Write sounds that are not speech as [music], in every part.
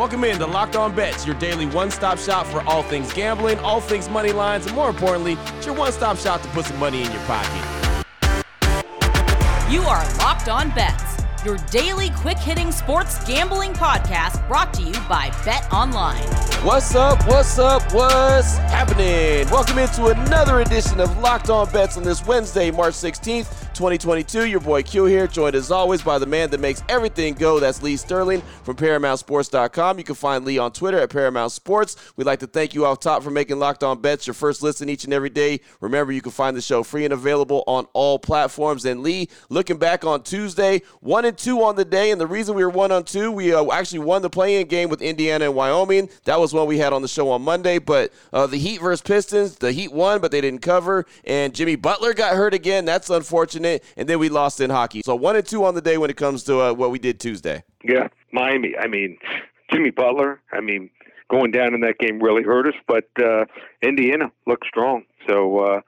Welcome in to Locked On Bets, your daily one stop shop for all things gambling, all things money lines, and more importantly, it's your one stop shop to put some money in your pocket. You are Locked On Bets, your daily quick hitting sports gambling podcast brought to you by Bet Online. What's up? What's up? What's happening? Welcome into another edition of Locked On Bets on this Wednesday, March 16th. 2022. Your boy Q here, joined as always by the man that makes everything go. That's Lee Sterling from ParamountSports.com. You can find Lee on Twitter at Paramount Sports. We'd like to thank you off top for making Locked On Bets your first listen each and every day. Remember, you can find the show free and available on all platforms. And Lee, looking back on Tuesday, one and two on the day, and the reason we were one on two, we uh, actually won the play-in game with Indiana and Wyoming. That was one we had on the show on Monday. But uh, the Heat versus Pistons, the Heat won, but they didn't cover. And Jimmy Butler got hurt again. That's unfortunate and then we lost in hockey. So one and two on the day when it comes to uh, what we did Tuesday. Yeah, Miami. I mean, Jimmy Butler. I mean, going down in that game really hurt us, but uh, Indiana looked strong. So uh,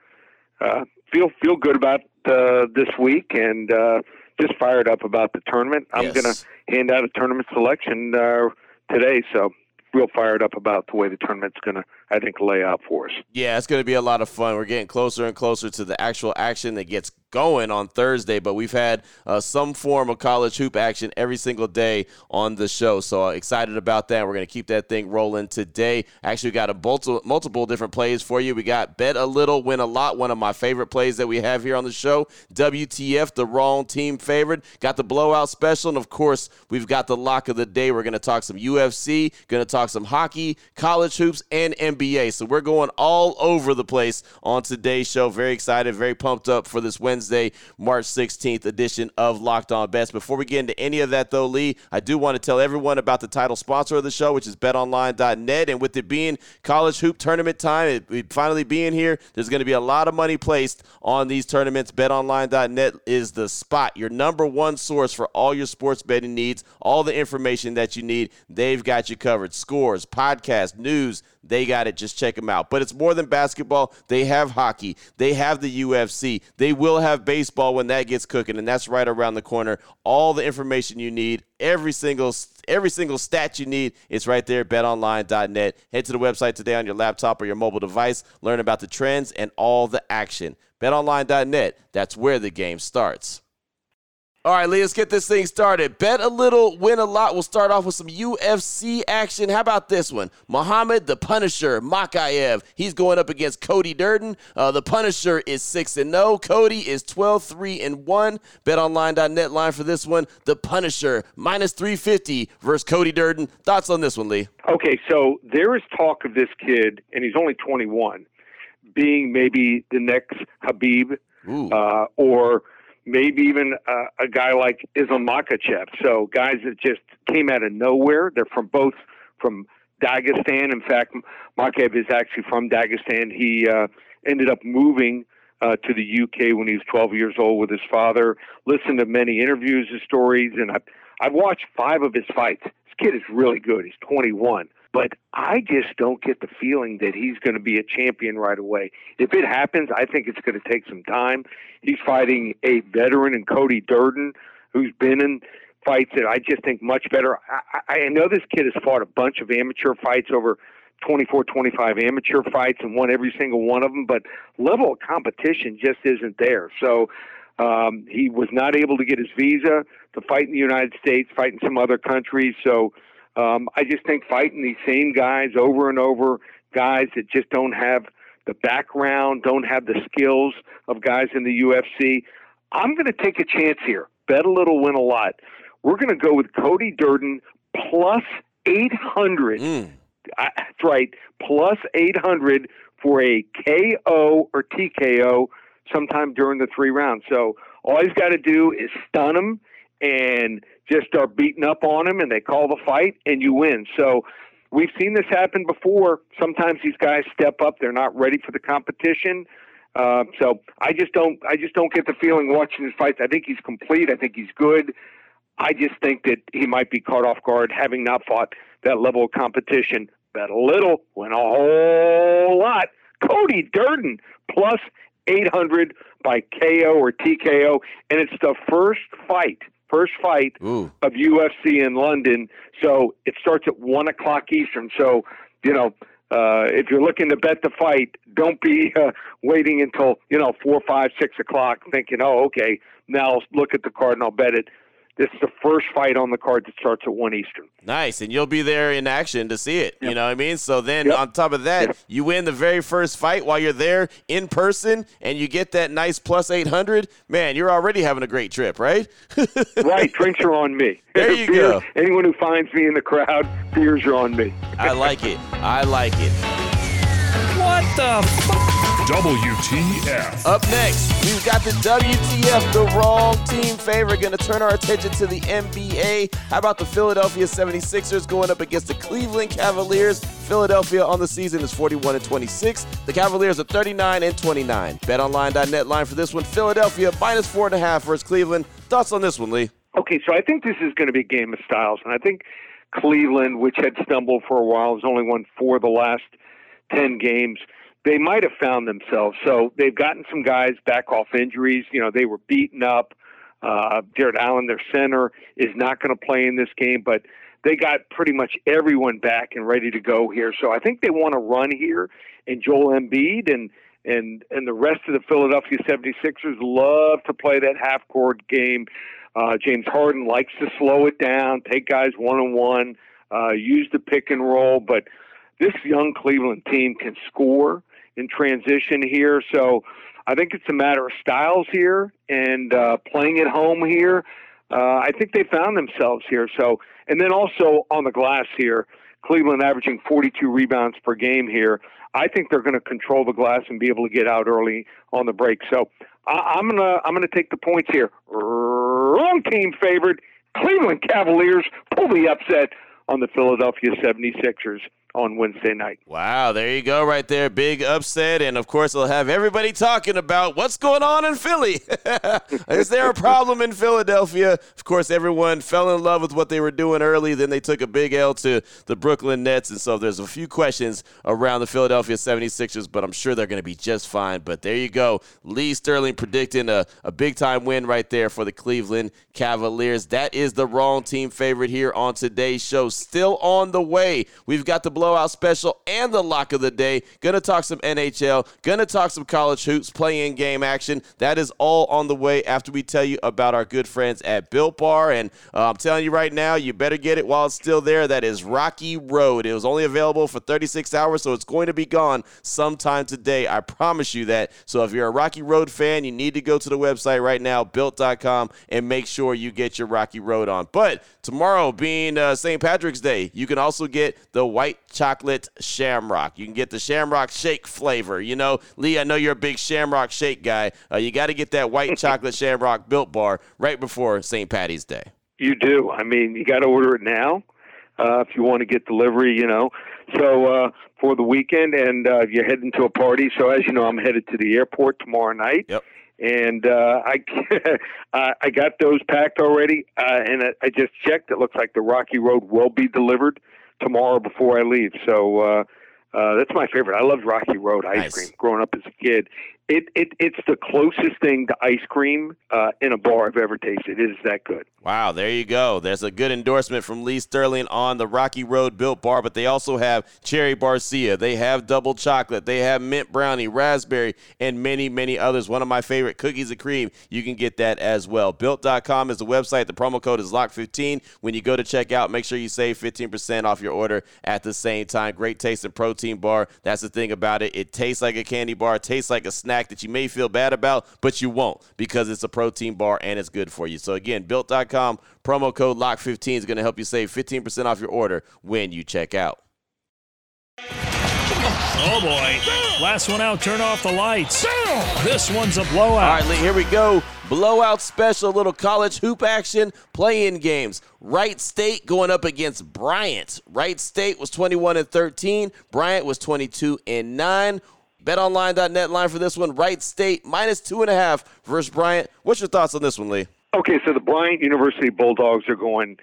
uh, feel feel good about uh, this week and uh, just fired up about the tournament. I'm Yes. going to hand out a tournament selection uh, today, so real fired up about the way the tournament's going to, I think, lay out for us. Yeah, it's going to be a lot of fun. We're getting closer and closer to the actual action that gets going on Thursday, but we've had uh, some form of college hoop action every single day on the show. So uh, excited about that. We're going to keep that thing rolling today. Actually, got a multiple, multiple different plays for you. We got bet a little, win a lot. One of my favorite plays that we have here on the show. WTF, the wrong team favorite. Got the blowout special, and of course, we've got the lock of the day. We're going to talk some UFC, going to talk some hockey, college hoops, and NBA. So we're going all over the place on today's show. Very excited, very pumped up for this Wednesday, March 16th edition of Locked On Bets. Before we get into any of that, though, Lee, I do want to tell everyone about the title sponsor of the show, which is betonline.net. And with it being college hoop tournament time, it, it finally being here, there's going to be a lot of money placed on these tournaments. BetOnline.net is the spot, your number one source for all your sports betting needs, all the information that you need. They've got you covered. Scores, podcasts, news, they got it. Just check them out. But it's more than basketball. They have hockey. They have the UFC. They will have baseball when that gets cooking, and that's right around the corner. All the information you need, every single every single stat you need, it's right there. BetOnline.net. Head to the website today on your laptop or your mobile device. Learn about the trends and all the action. BetOnline.net. That's where the game starts. All right, Lee, let's get this thing started. Bet a little, win a lot. We'll start off with some UFC action. How about this one? Muhammad the Punisher Mokaev. He's going up against Cody Durden. Uh, the Punisher is 6 and 0. Cody is 12 3 and 1. BetOnline.net line for this one. The Punisher minus 350 versus Cody Durden. Thoughts on this one, Lee? Okay, so there is talk of this kid, and he's only 21, being maybe the next Khabib uh, or maybe even uh, a guy like Islam Makhachev. So guys that just came out of nowhere. They're from both from Dagestan. In fact, Makhachev is actually from Dagestan. He uh, ended up moving uh, to the UK when he was 12 years old with his father. Listened to many interviews and stories, and I've, I've watched five of his fights. This kid is really good. He's 21. But I just don't get the feeling that he's going to be a champion right away. If it happens, I think it's going to take some time. He's fighting a veteran in Cody Durden, who's been in fights that I just think much better. I, I know this kid has fought a bunch of amateur fights over 24, 25 amateur fights and won every single one of them, but level of competition just isn't there. So um, he was not able to get his visa to fight in the United States, fight in some other countries. So um, I just think fighting these same guys over and over, guys that just don't have the background, don't have the skills of guys in the UFC. I'm going to take a chance here. Bet a little, win a lot. We're going to go with Cody Durden plus 800. Mm. I- That's right, plus 800 for a KO or TKO sometime during the three rounds. So all he's got to do is stun him and just start beating up on him, and they call the fight, and you win. So we've seen this happen before. Sometimes these guys step up; they're not ready for the competition. Uh, so I just don't, I just don't get the feeling watching his fights. I think he's complete. I think he's good. I just think that he might be caught off guard, having not fought that level of competition. Bet a little, win a whole lot. Cody Durden plus 800 by KO or TKO, and it's the first fight first fight Ooh. of UFC in London. So it starts at one o'clock Eastern. So you know. Uh, if you're looking to bet the fight, don't be [laughs] uh, waiting until you know four, five, six o'clock, thinking, "Oh, okay, now I'll look at the card and I'll bet it." This is the first fight on the card that starts at one Eastern. Nice, and you'll be there in action to see it. You know what I mean? So then, Yep. on top of that, Yep. you win the very first fight while you're there in person, and you get that nice plus eight hundred. Man, you're already having a great trip, right? [laughs] right, drinks are on me. There you Beer- go. Anyone who finds me in the crowd, beers are on me. I like it. I like it. What the f- WTF. Up next, we've got the WTF, the wrong team favorite. Going to turn our attention to the NBA. How about the Philadelphia 76ers going up against the Cleveland Cavaliers? Philadelphia on the season is 41 and 26. The Cavaliers are 39 and 29. BetOnline.net line for this one: Philadelphia minus four and a half versus Cleveland. Thoughts on this one, Lee? Okay, so I think this is going to be a game of styles, and I think Cleveland, which had stumbled for a while, has only won four of the last ten games. They might have found themselves. So they've gotten some guys back off injuries. You know, they were beaten up. Uh, Jarrett Allen, their center, is not going to play in this game, but they got pretty much everyone back and ready to go here. So I think they want to run here, and Joel Embiid and and and the rest of the Philadelphia 76ers love to play that half court game. Uh, James Harden likes to slow it down, take guys one on one, use the pick and roll. But this young Cleveland team can score in transition here. So I think it's a matter of styles here and uh, playing at home here. Uh, I think they found themselves here. So, and then also on the glass here, Cleveland averaging 42 rebounds per game here. I think they're going to control the glass and be able to get out early on the break. So I, I'm gonna I'm gonna take the points here. Wrong team favored. Cleveland Cavaliers pull the upset on the Philadelphia 76ers on Wednesday night. Wow, there you go, right there. Big upset. And of course, it'll have everybody talking about what's going on in Philly. [laughs] Is there a problem in Philadelphia? Of course, everyone fell in love with what they were doing early. Then they took a big L to the Brooklyn Nets. And so there's a few questions around the Philadelphia 76ers, but I'm sure they're going to be just fine. But there you go. Lee Sterling predicting a, a big time win right there for the Cleveland Cavaliers. That is the wrong team favorite here on today's show. Still on the way. We've got the blowout special and the lock of the day. Gonna talk some NHL, gonna talk some college hoops, play in game action. That is all on the way after we tell you about our good friends at Built Bar. And uh, I'm telling you right now, you better get it while it's still there. That is Rocky Road. It was only available for 36 hours, so it's going to be gone sometime today. I promise you that. So if you're a Rocky Road fan, you need to go to the website right now, built.com, and make sure you get your Rocky Road on. But tomorrow being uh, St. Patrick's Day, you can also get the white chocolate shamrock. You can get the shamrock shake flavor. You know, Lee, I know you're a big shamrock shake guy. Uh, you got to get that white [laughs] chocolate shamrock built bar right before St. Patty's Day. You do. I mean, you got to order it now uh, if you want to get delivery. You know, so uh, for the weekend, and uh, you're heading to a party. So as you know, I'm headed to the airport tomorrow night. Yep. And uh, [laughs] I I got those packed already, uh, and I, I just checked. It looks like the Rocky Road will be delivered tomorrow before I leave. So uh, uh, that's my favorite. I loved Rocky Road ice Nice. cream growing up as a kid. It, it it's the closest thing to ice cream uh, in a bar I've ever tasted. It is that good. Wow, there you go. There's a good endorsement from Lee Sterling on the Rocky Road Built Bar, but they also have Cherry Barcia. They have double chocolate. They have mint brownie, raspberry, and many, many others. One of my favorite cookies and cream. You can get that as well. Built.com is the website. The promo code is LOCK15. When you go to checkout, make sure you save 15% off your order at the same time. Great tasting protein bar. That's the thing about it. It tastes like a candy bar, it tastes like a snack that you may feel bad about, but you won't because it's a protein bar and it's good for you. So again, built.com, promo code LOCK15 is going to help you save 15% off your order when you check out. Oh boy. Last one out, turn off the lights. This one's a blowout. All right, Lee, here we go. Blowout special, little college hoop action, play-in games. Wright State going up against Bryant. Wright State was 21 and 13. Bryant was 22 and 9. BetOnline.net line for this one. Wright State minus two and a half versus Bryant. What's your thoughts on this one, Lee? Okay, so the Bryant University Bulldogs are going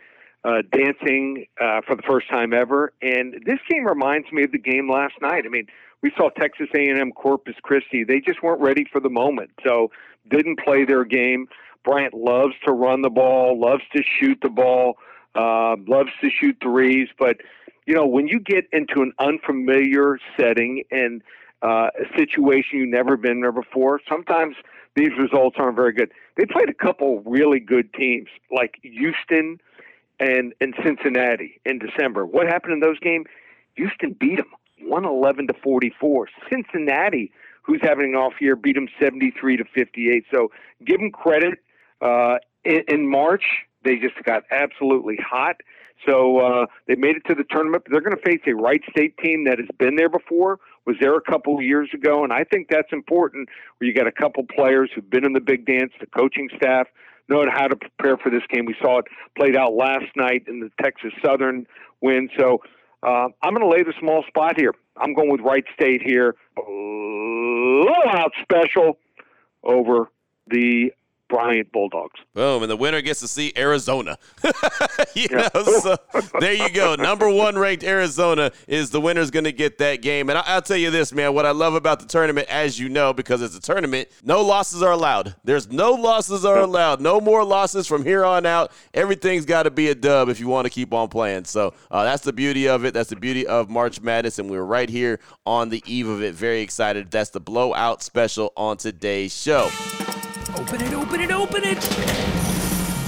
uh, dancing uh, for the first time ever, and this game reminds me of the game last night. I mean, we saw Texas A&M Corpus Christi; they just weren't ready for the moment, so didn't play their game. Bryant loves to run the ball, loves to shoot the ball, uh, loves to shoot threes. But, you know, when you get into an unfamiliar setting and uh, a situation you've never been there before, sometimes these results aren't very good. They played a couple really good teams like Houston and, and Cincinnati in December. What happened in those games? Houston beat them 111 to 44. Cincinnati, who's having an off year, beat them 73 to 58. So give them credit. Uh, in, in March, they just got absolutely hot. So uh, they made it to the tournament. They're going to face a Wright State team that has been there before, was there a couple of years ago, and I think that's important. Where you got a couple players who've been in the big dance, the coaching staff know how to prepare for this game. We saw it played out last night in the Texas Southern win. So uh, I'm going to lay the small spot here. I'm going with Wright State here. Blowout special over the Bryant Bulldogs. Boom, and the winner gets to see Arizona. [laughs] you yeah. know, so there you go. Number one ranked Arizona is the winner's going to get that game. And I, will tell you this, man. What I love about the tournament, as you know, because it's a tournament, no losses are allowed. There's no losses are allowed. No more losses from here on out. Everything's got to be a dub if you want to keep on playing. So uh, that's the beauty of it. That's the beauty of March Madness, and we're right here on the eve of it. Very excited. That's the blowout special on today's show. Open it, open it, open it.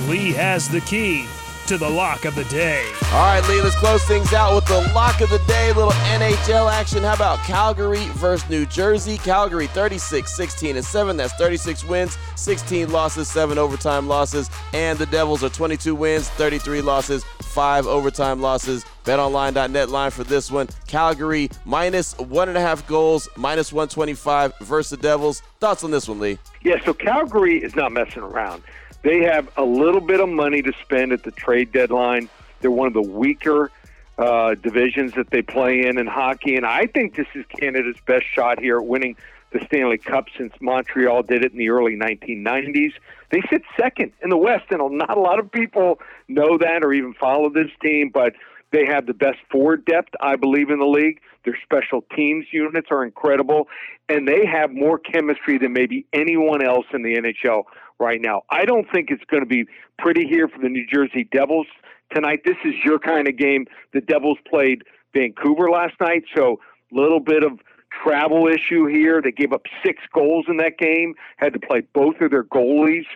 Lee has the key to the lock of the day. All right, Lee, let's close things out with the lock of the day. A little NHL action. How about Calgary versus New Jersey? Calgary 36, 16, and 7. That's 36 wins, 16 losses, 7 overtime losses. And the Devils are 22 wins, 33 losses, 5 overtime losses. BetOnline.net line for this one. Calgary minus one and a half goals, minus 125 versus the Devils. Thoughts on this one, Lee? Yeah, so Calgary is not messing around. They have a little bit of money to spend at the trade deadline. They're one of the weaker uh, divisions that they play in in hockey, and I think this is Canada's best shot here at winning the Stanley Cup since Montreal did it in the early 1990s. They sit second in the West, and not a lot of people know that or even follow this team, but they have the best forward depth, I believe, in the league. Their special teams units are incredible, and they have more chemistry than maybe anyone else in the NHL right now. I don't think it's going to be pretty here for the New Jersey Devils tonight. This is your kind of game. The Devils played Vancouver last night, so a little bit of travel issue here. They gave up six goals in that game, had to play both of their goalies.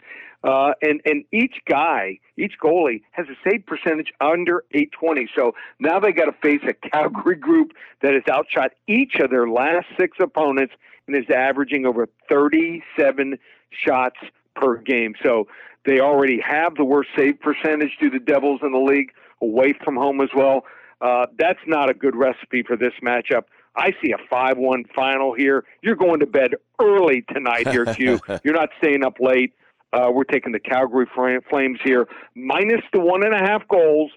Uh, and and each guy, each goalie has a save percentage under 820. So now they got to face a [laughs] Calgary group that has outshot each of their last six opponents and is averaging over 37 shots per game. So they already have the worst save percentage to the Devils in the league away from home as well. Uh, that's not a good recipe for this matchup. I see a 5 1 final here. You're going to bed early tonight here, Q. [laughs] You're not staying up late. Uh, we're taking the Calgary Flames here, minus the one and a half goals,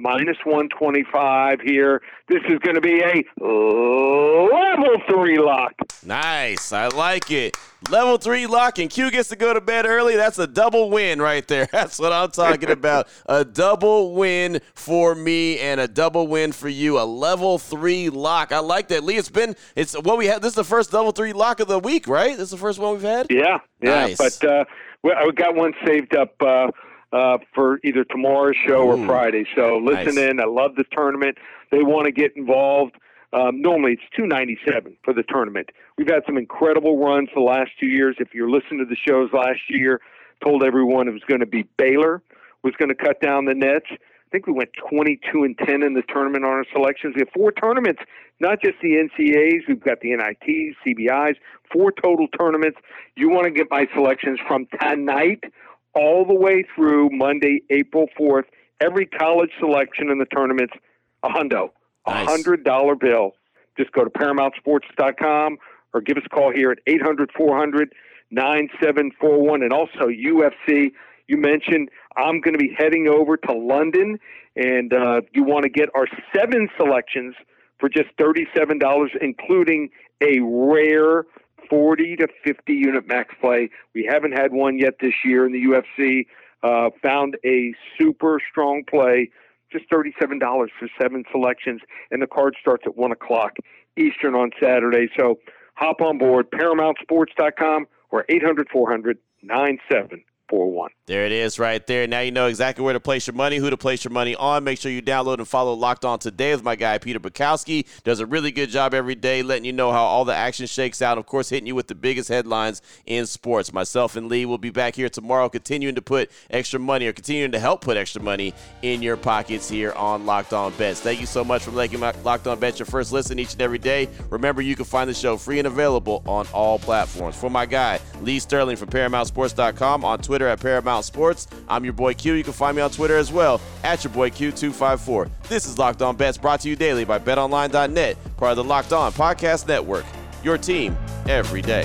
minus 125 here. This is going to be a level three lock. Nice. I like it. Level three lock, and Q gets to go to bed early. That's a double win right there. [laughs] That's what I'm talking about. a double win for me and a double win for you. A level three lock. I like that, Lee. It's been it's what we had. This is the first level three lock of the week, right? This is the first one we've had. Yeah, yeah. Nice. But uh, I got one saved up. Uh, uh, for either tomorrow's show Ooh, or Friday. So listen nice. in. I love the tournament. They want to get involved. Um, normally it's 297 for the tournament. We've had some incredible runs the last two years. If you're listening to the shows last year, told everyone it was going to be Baylor was going to cut down the nets. I think we went 22 and 10 in the tournament on our selections. We have four tournaments, not just the NCAAs. We've got the NITs, CBIs, four total tournaments. You want to get my selections from tonight all the way through Monday, April 4th. Every college selection in the tournaments, a hundo, a nice. hundred dollar bill. Just go to ParamountSports.com or give us a call here at 800 400 9741. And also UFC, you mentioned I'm going to be heading over to London, and uh, you want to get our seven selections for just $37, including a rare 40 to 50 unit max play. We haven't had one yet this year in the UFC. Uh, found a super strong play, just $37 for seven selections, and the card starts at 1 o'clock Eastern on Saturday. So hop on board, ParamountSports.com or 800 400 9741. 441. There it is right there. Now you know exactly where to place your money, who to place your money on. Make sure you download and follow Locked On Today with my guy, Peter Bukowski. Does a really good job every day letting you know how all the action shakes out. Of course, hitting you with the biggest headlines in sports. Myself and Lee will be back here tomorrow, continuing to put extra money or continuing to help put extra money in your pockets here on Locked On Bets. Thank you so much for making Locked On Bets your first listen each and every day. Remember, you can find the show free and available on all platforms. For my guy, Lee Sterling from ParamountSports.com on Twitter at Paramount Sports. I'm your boy Q. You can find me on Twitter as well at your boy Q254. This is Locked On Bets brought to you daily by BetOnline.net, part of the Locked On Podcast Network. Your team every day.